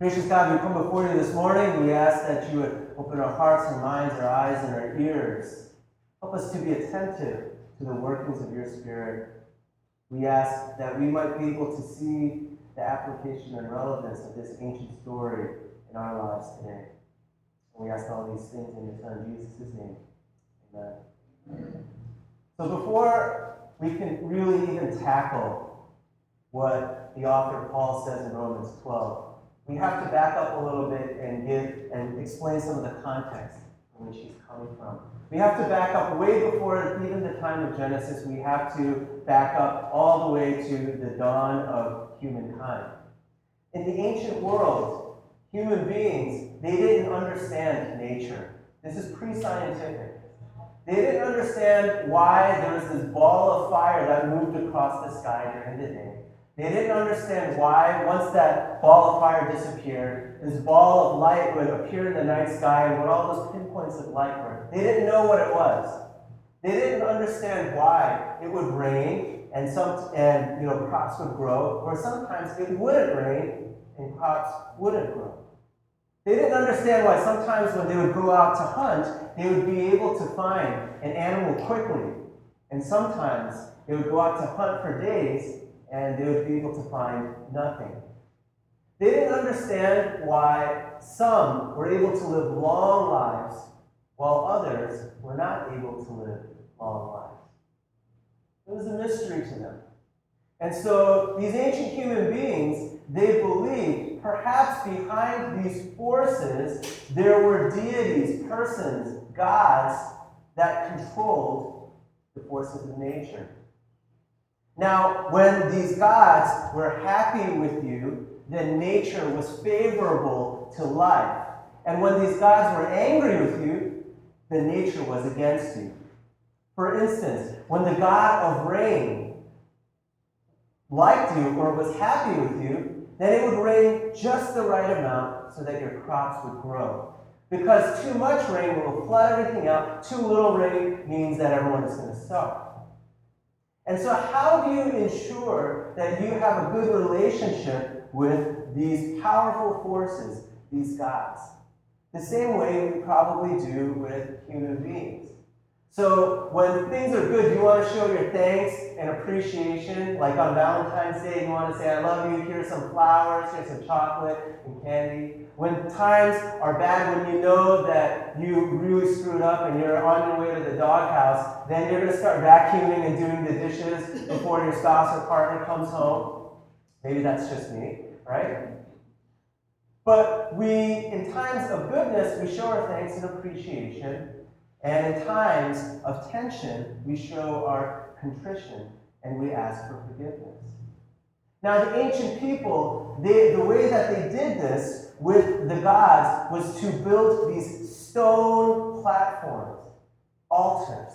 Gracious God, we come before you this morning. We ask that you would open our hearts, our minds, our eyes, and our ears. Help us to be attentive to the workings of your Spirit. We ask that we might be able to see the application and relevance of this ancient story in our lives today. And we ask all these things in your Son, Jesus' name. Amen. So before we can really even tackle what the author Paul says in Romans 12, we have to back up a little bit and give and explain some of the context in which he's coming from. We have to back up way before even the time of Genesis. We have to back up all the way to the dawn of humankind. In the ancient world, human beings, they didn't understand nature. This is pre-scientific. They didn't understand why there was this ball of fire that moved across the sky during the day. They didn't understand why, once that ball of fire disappeared, this ball of light would appear in the night sky and what all those pinpoints of light were. They didn't know what it was. They didn't understand why it would rain and some and you know crops would grow, or sometimes it wouldn't rain and crops wouldn't grow. They didn't understand why sometimes when they would go out to hunt, they would be able to find an animal quickly, and sometimes they would go out to hunt for days and they would be able to find nothing. They didn't understand why some were able to live long lives while others were not able to live long lives. It was a mystery to them. And so these ancient human beings, they believed perhaps behind these forces there were deities, persons, gods that controlled the forces of nature. Now, when these gods were happy with you, then nature was favorable to life. And when these gods were angry with you, then nature was against you. For instance, when the god of rain liked you or was happy with you, then it would rain just the right amount so that your crops would grow. Because too much rain will flood everything out, too little rain means that everyone is going to starve. And so, how do you ensure that you have a good relationship with these powerful forces, these gods? The same way we probably do with human beings. So, when things are good, you want to show your thanks and appreciation. Like on Valentine's Day, you want to say, I love you, here's some flowers, here's some chocolate and candy. When times are bad, when you know that you really screwed up and you're on your way to the doghouse, then you're going to start vacuuming and doing the dishes before your spouse or partner comes home. Maybe that's just me, right? But we, in times of goodness, we show our thanks and appreciation. And in times of tension, we show our contrition and we ask for forgiveness. Now, the ancient people, they, the way that they did this with the gods was to build these stone platforms, altars.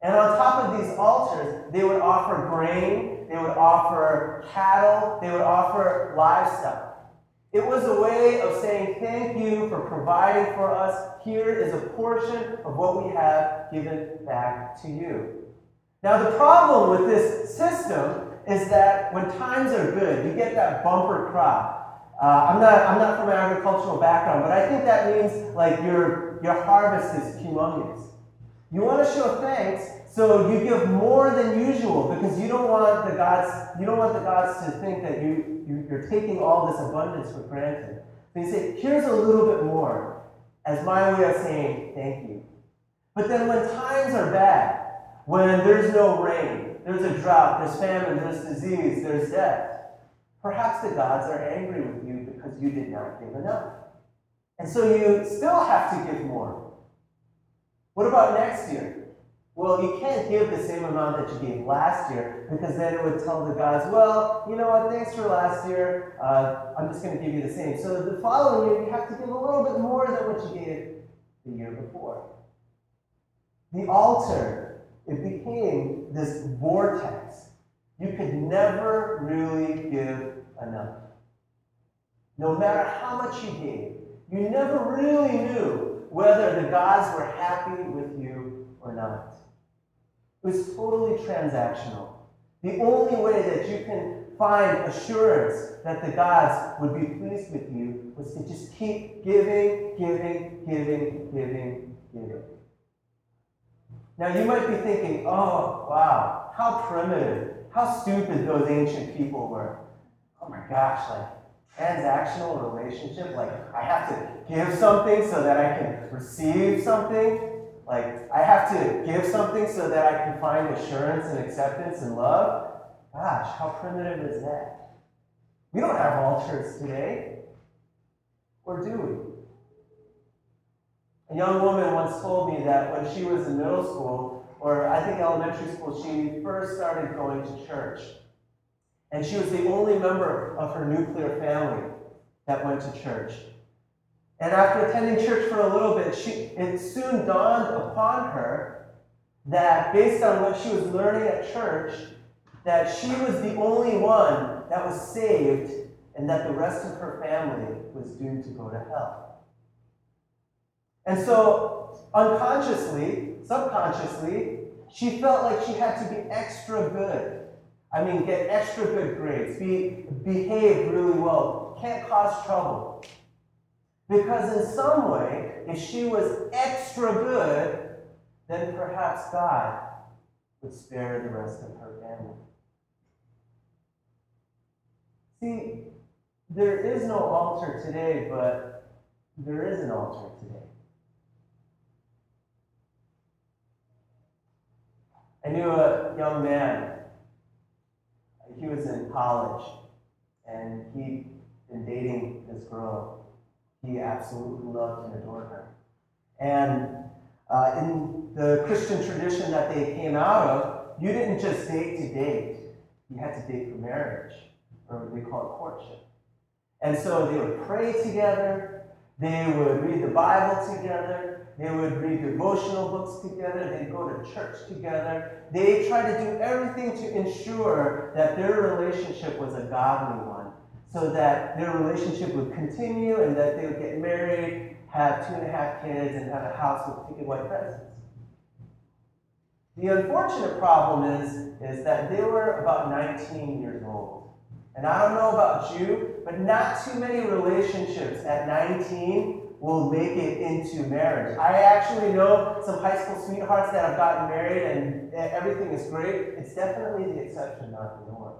And on top of these altars, they would offer grain, they would offer cattle, they would offer livestock. It was a way of saying thank you for providing for us. Here is a portion of what we have given back to you. Now, the problem with this system is that when times are good, you get that bumper crop. Uh, I'm, not, I'm not from an agricultural background, but I think that means like your, your harvest is humongous. You want to show thanks, so you give more than usual because you don't want the gods, you don't want the gods to think that you, you you're taking all this abundance for granted. You say, here's a little bit more as my way of saying thank you. But then when times are bad, when there's no rain, there's a drought, there's famine, there's disease, there's death. Perhaps the gods are angry with you because you did not give enough. And so you still have to give more. What about next year? Well, you can't give the same amount that you gave last year because then it would tell the gods, well, you know what, thanks for last year. Uh, I'm just going to give you the same. So the following year, you have to give a little bit more than what you gave the year before. The altar it became this vortex. You could never really give enough. No matter how much you gave, you never really knew whether the gods were happy with you or not. It was totally transactional. The only way that you can find assurance that the gods would be pleased with you was to just keep giving, giving, giving, giving, giving. Now you might be thinking, oh, wow, how primitive, how stupid those ancient people were. Oh my gosh, like transactional relationship, like I have to give something so that I can receive something. Like I have to give something so that I can find assurance and acceptance and love. Gosh, how primitive is that? We don't have altars today. Or do we? A young woman once told me that when she was in middle school, or I think elementary school, she first started going to church. And she was the only member of her nuclear family that went to church. And after attending church for a little bit, she, it soon dawned upon her that based on what she was learning at church, that she was the only one that was saved and that the rest of her family was doomed to go to hell. And so, unconsciously, subconsciously, she felt like she had to be extra good. I mean, get extra good grades, be, behave really well, can't cause trouble. Because in some way, if she was extra good, then perhaps God would spare the rest of her family. See, there is no altar today, but there is an altar today. I knew a young man. He was in college, and he'd been dating this girl. He absolutely loved and adored her. And uh, in the Christian tradition that they came out of, you didn't just date to date, you had to date for marriage or they call it courtship. And so they would pray together, they would read the Bible together, they would read devotional books together, they'd go to church together. They tried to do everything to ensure that their relationship was a godly one, so that their relationship would continue and that they would get married, have two and a half kids, and have a house with picket white fences. The unfortunate problem is, is that they were about 19 years old. And I don't know about you, but not too many relationships at 19 will make it into marriage. I actually know some high school sweethearts that have gotten married and everything is great. It's definitely the exception, not the norm.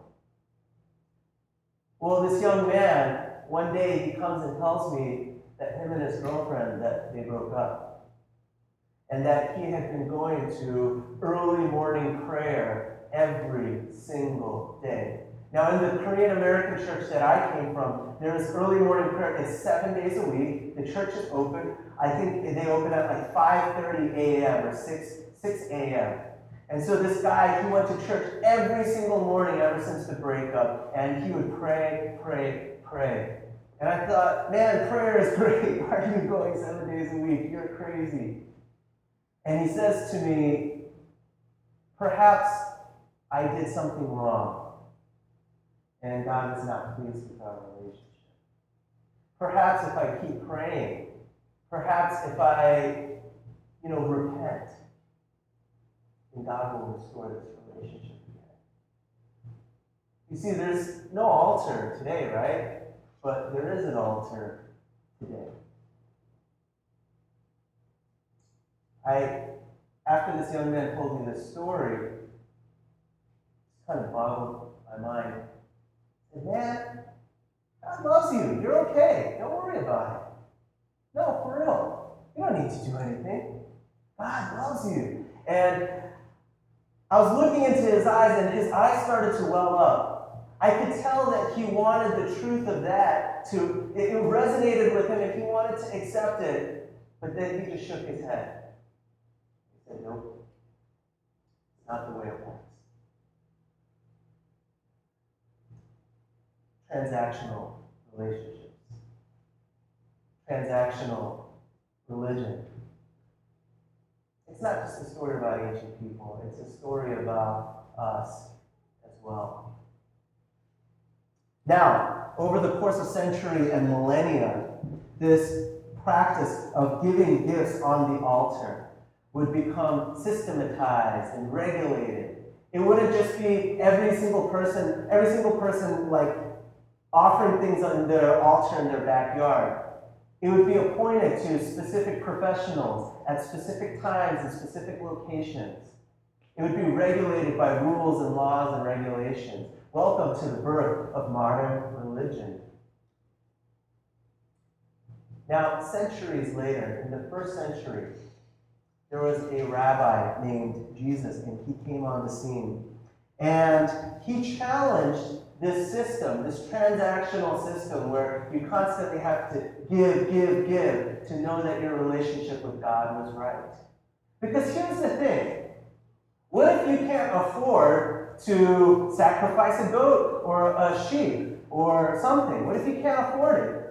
Well, this young man, one day he comes and tells me that him and his girlfriend that they broke up. And that he had been going to early morning prayer every single day. Now, in the Korean American church that I came from, there is early morning prayer. It's seven days a week. The church is open. I think they open at like 5.30 a.m. or 6, 6 a.m. And so this guy, he went to church every single morning ever since the breakup, and he would pray, pray, pray. And I thought, man, prayer is great. Why are you going seven days a week? You're crazy. And he says to me, perhaps I did something wrong and God is not pleased with our relationship. Perhaps if I keep praying, perhaps if I, you know, repent, then God will restore this relationship again. You see, there's no altar today, right? But there is an altar today. I, after this young man told me this story, it kind of boggled my mind. And man, God loves you. You're okay. Don't worry about it. No, for real. You don't need to do anything. God loves you. And I was looking into his eyes, and his eyes started to well up. I could tell that he wanted the truth of that to, it resonated with him, and he wanted to accept it. But then he just shook his head. He said, Nope. Not the way it works. Transactional relationships, transactional religion. It's not just a story about ancient people, it's a story about us as well. Now, over the course of century and millennia, this practice of giving gifts on the altar would become systematized and regulated It wouldn't just be every single person, every single person like offering things on their altar in their backyard. It would be appointed to specific professionals at specific times and specific locations. It would be regulated by rules and laws and regulations. Welcome to the birth of modern religion. Now, centuries later, in the first century, there was a rabbi named Jesus, and he came on the scene. And he challenged this system, this transactional system where you constantly have to give, give, give to know that your relationship with God was right. Because here's the thing what if you can't afford to sacrifice a goat or a sheep or something? What if you can't afford it?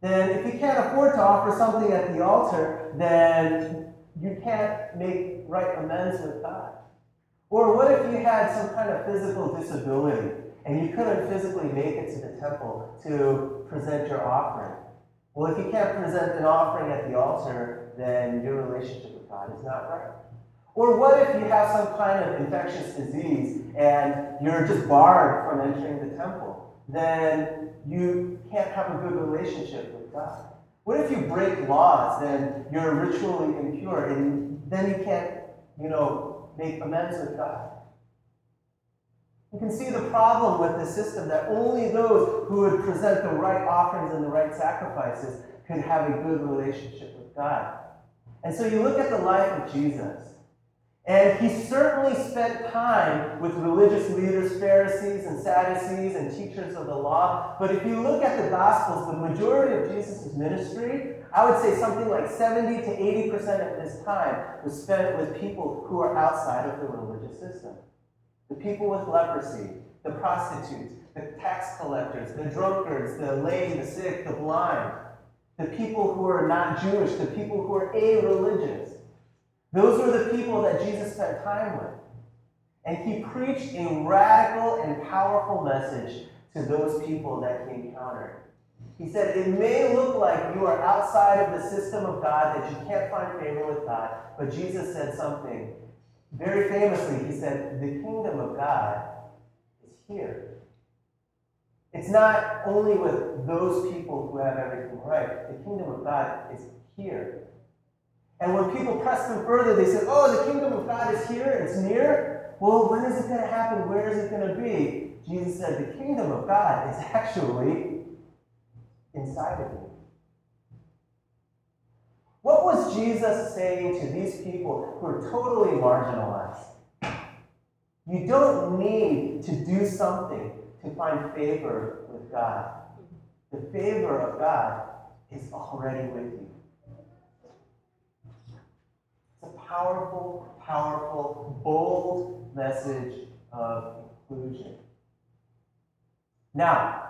Then, if you can't afford to offer something at the altar, then you can't make right amends with God. Or what if you had some kind of physical disability and you couldn't physically make it to the temple to present your offering? Well, if you can't present an offering at the altar, then your relationship with God is not right. Or what if you have some kind of infectious disease and you're just barred from entering the temple? Then you can't have a good relationship with God. What if you break laws, then you're ritually impure and then you can't, you know, make amends with God? You can see the problem with the system that only those who would present the right offerings and the right sacrifices could have a good relationship with God. And so you look at the life of Jesus. And he certainly spent time with religious leaders, Pharisees and Sadducees and teachers of the law. But if you look at the Gospels, the majority of Jesus' ministry, I would say something like 70 to 80% of his time was spent with people who are outside of the religious system. The people with leprosy, the prostitutes, the tax collectors, the drunkards, the lame, the sick, the blind, the people who are not Jewish, the people who are a religious. Those were the people that Jesus spent time with. And he preached a radical and powerful message to those people that he encountered. He said, It may look like you are outside of the system of God, that you can't find favor with God, but Jesus said something. Very famously, he said, The kingdom of God is here. It's not only with those people who have everything right, the kingdom of God is here. And when people pressed him further, they said, Oh, the kingdom of God is here, it's near. Well, when is it going to happen? Where is it going to be? Jesus said, The kingdom of God is actually inside of you. What was Jesus saying to these people who are totally marginalized? You don't need to do something to find favor with God. The favor of God is already with you. It's a powerful, powerful, bold message of inclusion. Now,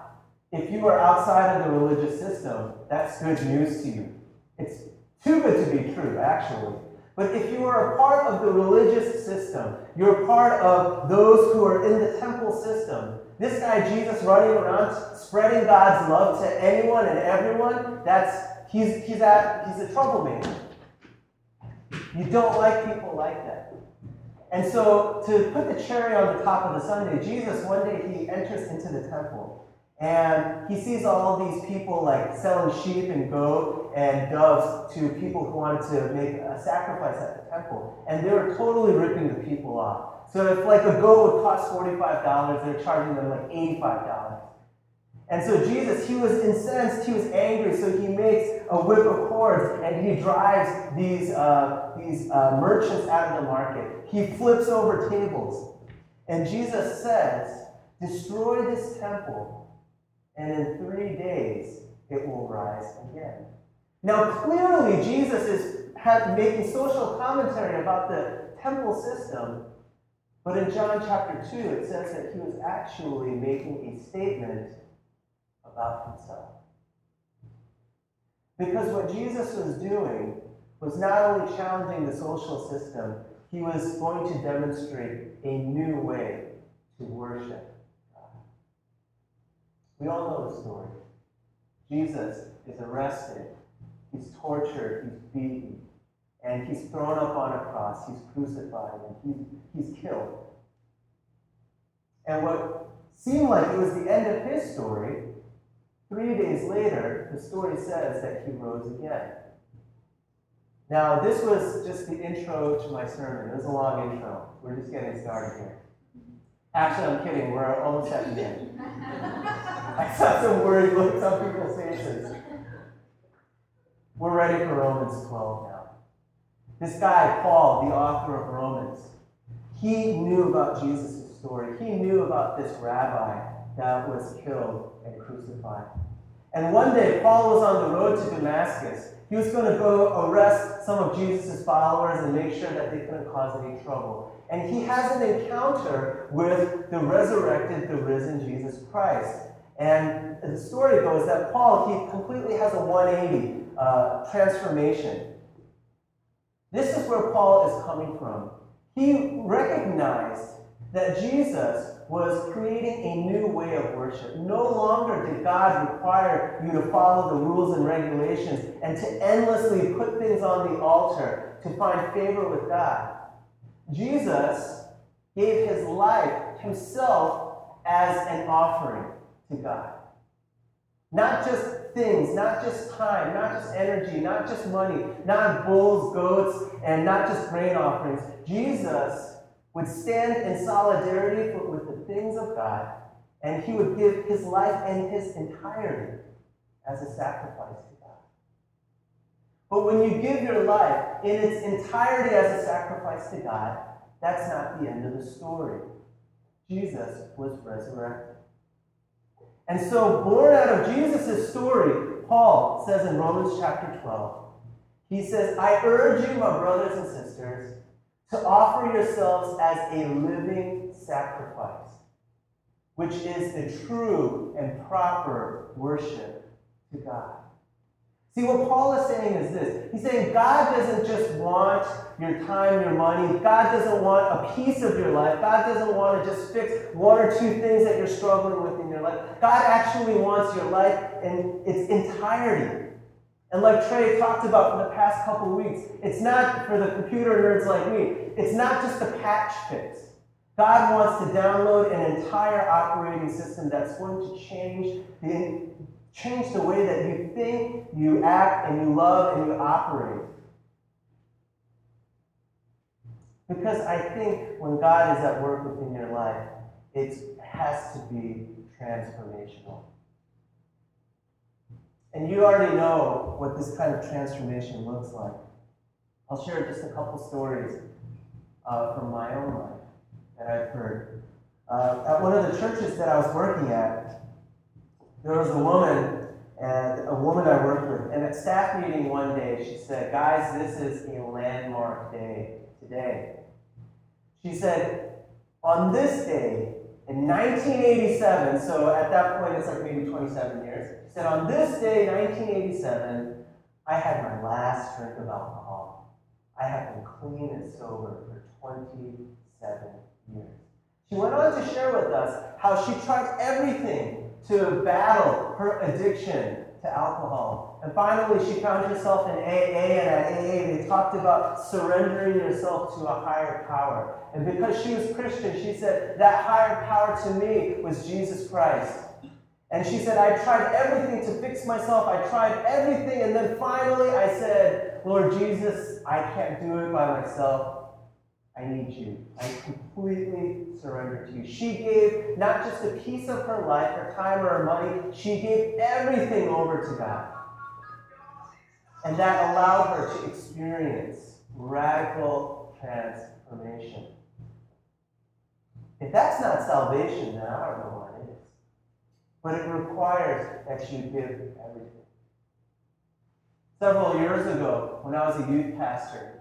if you are outside of the religious system, that's good news to you. It's too good to be true, actually. But if you are a part of the religious system, you're part of those who are in the temple system, this guy Jesus running around spreading God's love to anyone and everyone, that's he's he's at he's a troublemaker. You don't like people like that. And so, to put the cherry on the top of the sundae, Jesus, one day, he enters into the temple. And he sees all these people like selling sheep and goat and doves to people who wanted to make a sacrifice at the temple. And they were totally ripping the people off. So if like a goat would cost $45, they're charging them like $85. And so Jesus, he was incensed, he was angry, so he makes a whip of cords and he drives these, uh, these uh, merchants out of the market. He flips over tables. And Jesus says, Destroy this temple, and in three days it will rise again. Now, clearly, Jesus is making social commentary about the temple system, but in John chapter 2, it says that he was actually making a statement about himself. Because what Jesus was doing was not only challenging the social system, he was going to demonstrate a new way to worship. We all know the story. Jesus is arrested, he's tortured, he's beaten, and he's thrown up on a cross, he's crucified, and he's, he's killed. And what seemed like it was the end of his story, three days later, the story says that he rose again. Now, this was just the intro to my sermon. It was a long intro. We're just getting started here. Actually, I'm kidding. We're almost at the end. I saw some worried looks on people's faces. We're ready for Romans 12 now. This guy, Paul, the author of Romans, he knew about Jesus' story. He knew about this rabbi that was killed and crucified. And one day, Paul was on the road to Damascus. He was going to go arrest some of Jesus' followers and make sure that they couldn't cause any trouble. And he has an encounter with the resurrected, the risen Jesus Christ. And the story goes that Paul, he completely has a 180 uh, transformation. This is where Paul is coming from. He recognized that Jesus was creating a new way of worship. No longer did God require you to follow the rules and regulations and to endlessly put things on the altar to find favor with God. Jesus gave his life himself as an offering to God. Not just things, not just time, not just energy, not just money, not bulls, goats, and not just grain offerings. Jesus would stand in solidarity with the things of God, and he would give his life and his entirety as a sacrifice to God. But when you give your life in its entirety as a sacrifice to God, that's not the end of the story. Jesus was resurrected. And so, born out of Jesus' story, Paul says in Romans chapter 12, he says, I urge you, my brothers and sisters, to offer yourselves as a living sacrifice, which is the true and proper worship to God. See, what Paul is saying is this He's saying God doesn't just want your time, your money. God doesn't want a piece of your life. God doesn't want to just fix one or two things that you're struggling with in your life. God actually wants your life in its entirety. And like Trey talked about for the past couple weeks, it's not for the computer nerds like me, it's not just a patch fix. God wants to download an entire operating system that's going to change the change the way that you think, you act, and you love, and you operate. Because I think when God is at work within your life, it has to be transformational. And you already know what this kind of transformation looks like. I'll share just a couple stories uh, from my own life that I've heard. Uh, at one of the churches that I was working at, there was a woman, and a woman I worked with, and at staff meeting one day, she said, Guys, this is a landmark day today. She said, On this day, in 1987, so at that point it's like maybe 27 years, said, On this day, 1987, I had my last drink of alcohol. I have been clean and sober for 27 years. She went on to share with us how she tried everything to battle her addiction to alcohol. And finally, she found herself in AA, and at AA, they talked about surrendering yourself to a higher power. And because she was Christian, she said, That higher power to me was Jesus Christ. And she said, I tried everything to fix myself. I tried everything. And then finally, I said, Lord Jesus, I can't do it by myself. I need you. I completely surrender to you. She gave not just a piece of her life, her time, or her money, she gave everything over to God. And that allowed her to experience radical transformation. If that's not salvation, then I don't know what. But it requires that you give everything. Several years ago, when I was a youth pastor,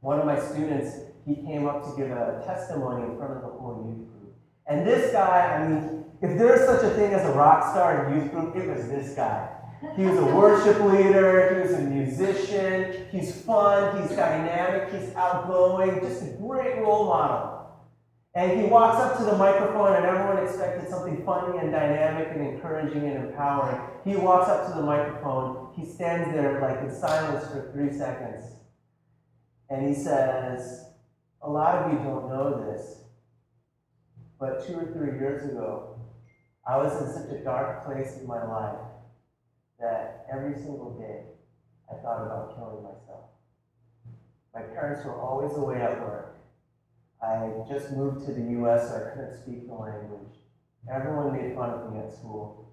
one of my students he came up to give a testimony in front of the whole youth group. And this guy, I mean, if there's such a thing as a rock star in youth group, it was this guy. He was a worship leader, he was a musician, he's fun, he's dynamic, he's outgoing, just a great role model. And he walks up to the microphone, and everyone expected something funny and dynamic and encouraging and empowering. He walks up to the microphone, he stands there like in silence for three seconds, and he says, a lot of you don't know this, but two or three years ago, I was in such a dark place in my life that every single day I thought about killing myself. My parents were always away at work. I just moved to the US, so I couldn't speak the language. Everyone made fun of me at school.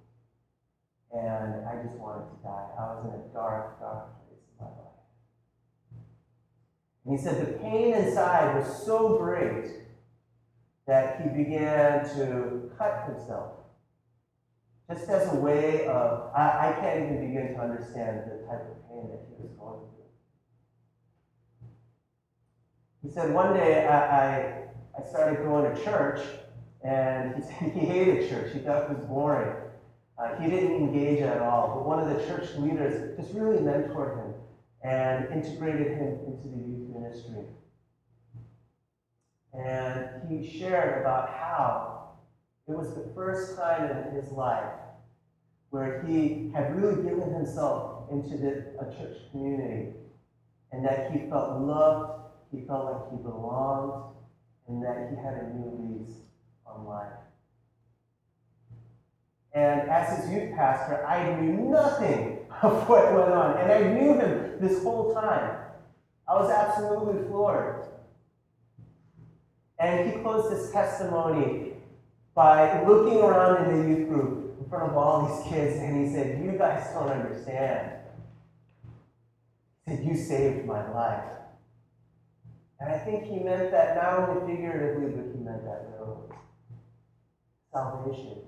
And I just wanted to die. I was in a dark, dark place in my life. And he said the pain inside was so great that he began to cut himself. Just as a way of, I, I can't even begin to understand the type of pain that he was going through. He said one day I, I, I started going to church, and he said he hated church. He thought it was boring. Uh, he didn't engage at all. But one of the church leaders just really mentored him and integrated him into the youth ministry. And he shared about how it was the first time in his life where he had really given himself into the, a church community and that he felt loved, he felt like he belonged, and that he had a new lease on life. And as his youth pastor, I knew nothing of what went on. And I knew him this whole time. I was absolutely floored. And he closed his testimony by looking around in the youth group in front of all these kids, and he said, You guys don't understand. He said, You saved my life. And I think he meant that not only figuratively, but he meant that literally. Salvation.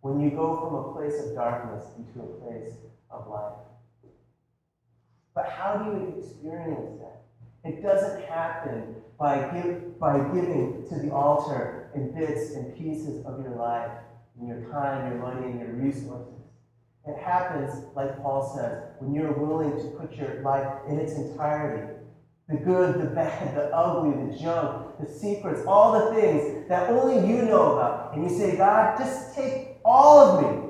When you go from a place of darkness into a place of light. But how do you experience that? It doesn't happen by, give, by giving to the altar in bits and pieces of your life, and your time, your money, and your resources. It happens, like Paul says, when you're willing to put your life in its entirety. The good, the bad, the ugly, the junk, the secrets, all the things that only you know about. And you say, God, just take all of me.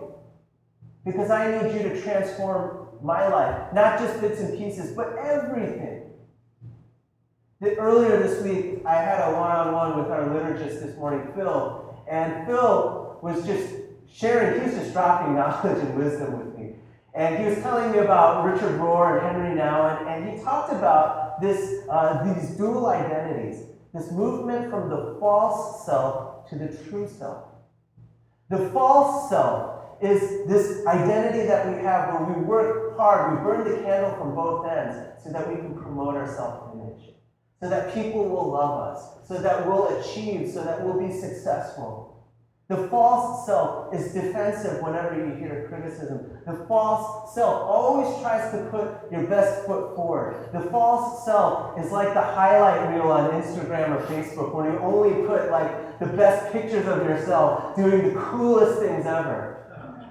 Because I need you to transform my life. Not just bits and pieces, but everything. Earlier this week, I had a one on one with our liturgist this morning, Phil. And Phil was just sharing, he was just dropping knowledge and wisdom with me. And he was telling me about Richard Rohr and Henry Nouwen, and he talked about this, uh, these dual identities, this movement from the false self to the true self. The false self is this identity that we have where we work hard, we burn the candle from both ends so that we can promote our self image, so that people will love us, so that we'll achieve, so that we'll be successful. The false self is defensive whenever you hear criticism. The false self always tries to put your best foot forward. The false self is like the highlight reel on Instagram or Facebook where you only put like the best pictures of yourself doing the coolest things ever.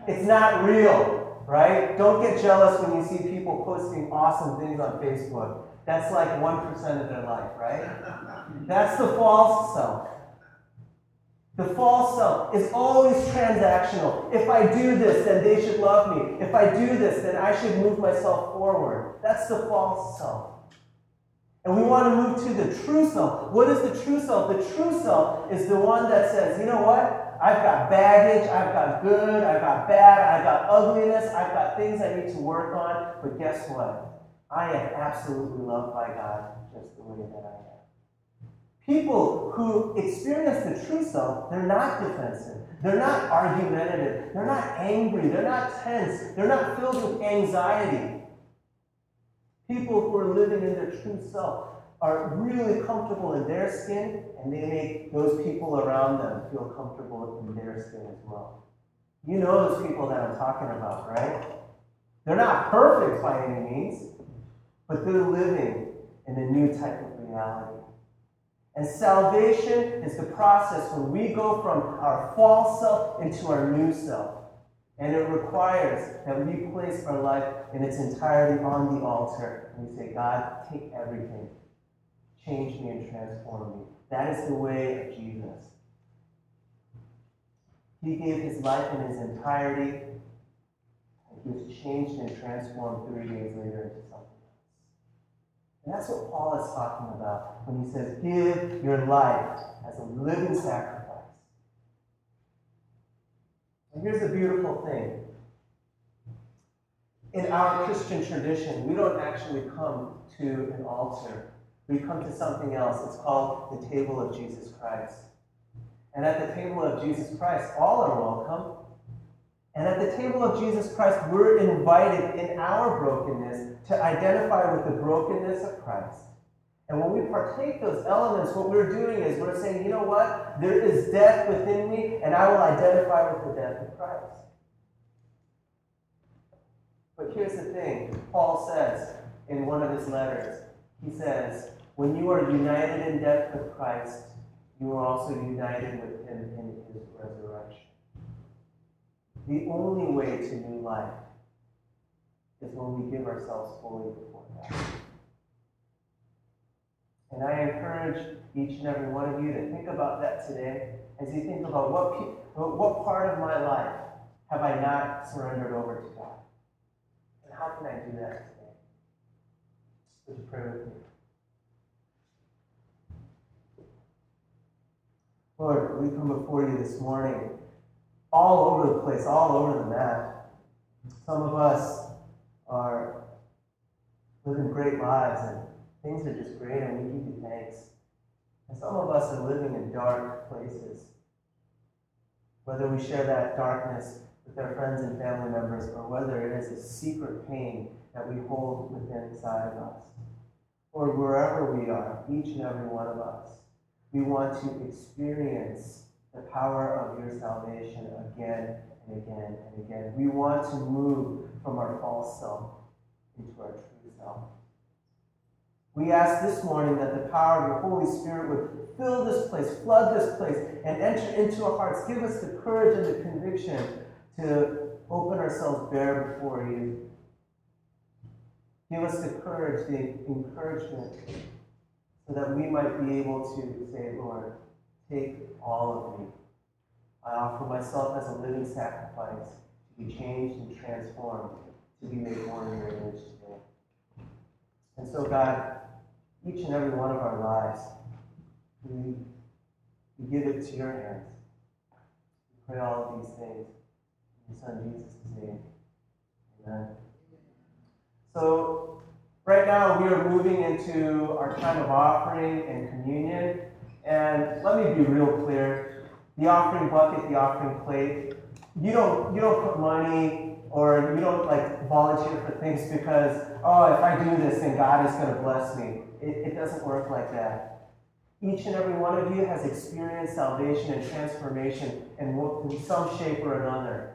It's not real, right? Don't get jealous when you see people posting awesome things on Facebook. That's like 1% of their life, right? That's the false self. The false self is always transactional. If I do this, then they should love me. If I do this, then I should move myself forward. That's the false self. And we want to move to the true self. What is the true self? The true self is the one that says, you know what? I've got baggage, I've got good, I've got bad, I've got ugliness, I've got things I need to work on. But guess what? I am absolutely loved by God just the way that I am. People who experience the true self, they're not defensive. They're not argumentative. They're not angry. They're not tense. They're not filled with anxiety. People who are living in their true self are really comfortable in their skin, and they make those people around them feel comfortable in their skin as well. You know those people that I'm talking about, right? They're not perfect by any means, but they're living in a new type of reality. And salvation is the process when we go from our false self into our new self. And it requires that we place our life in its entirety on the altar. And we say, God, take everything. Change me and transform me. That is the way of Jesus. He gave his life in his entirety. And he was changed and transformed three days later into something and that's what Paul is talking about when he says, Give your life as a living sacrifice, And here's the beautiful thing. In our Christian tradition, we don't actually come to an altar. We come to something else. It's called the table of Jesus Christ. And at the table of Jesus Christ, all are welcome. And at the table of Jesus Christ, we're invited in our brokenness to identify with the brokenness of Christ. And when we partake those elements, what we're doing is we're saying, you know what? There is death within me, and I will identify with the death of Christ. But here's the thing Paul says in one of his letters, he says, when you are united in death with Christ, you are also united with him in his resurrection. The only way to new life is when we give ourselves fully before God. And I encourage each and every one of you to think about that today as you think about what, what part of my life have I not surrendered over to God? And how can I do that today? Would you pray with me? Lord, we come before you this morning, all over the place, all over the map. Some of us are living great lives and things are just great and we give you thanks. And some of us are living in dark places. Whether we share that darkness with our friends and family members or whether it is a secret pain that we hold within inside of us. Or wherever we are, each and every one of us, we want to experience the power of your salvation again and again and again. We want to move from our false self into our true self. We ask this morning that the power of your Holy Spirit would fill this place, flood this place, and enter into our hearts. Give us the courage and the conviction to open ourselves bare before you. Give us the courage, the encouragement so that we might be able to say, Lord, take all of me. I offer myself as a living sacrifice to be changed and transformed, to be made more in your image today. And so, God, each and every one of our lives, we, we give it to your hands. We pray all of these things in your Son Jesus' name. Amen. So, Right now, we are moving into our time of offering and communion. And let me be real clear the offering bucket, the offering plate, you don't, you don't put money or you don't like volunteer for things because, oh, if I do this, then God is going to bless me. It, it doesn't work like that. Each and every one of you has experienced salvation and transformation in, in some shape or another.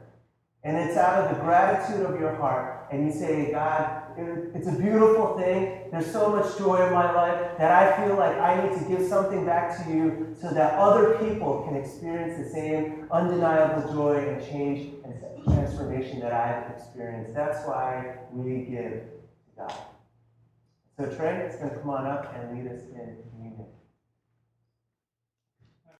And it's out of the gratitude of your heart. And you say, God, it's a beautiful thing. There's so much joy in my life that I feel like I need to give something back to you so that other people can experience the same undeniable joy and change and transformation that I've experienced. That's why we give to God. So Trey is going to come on up and lead us in.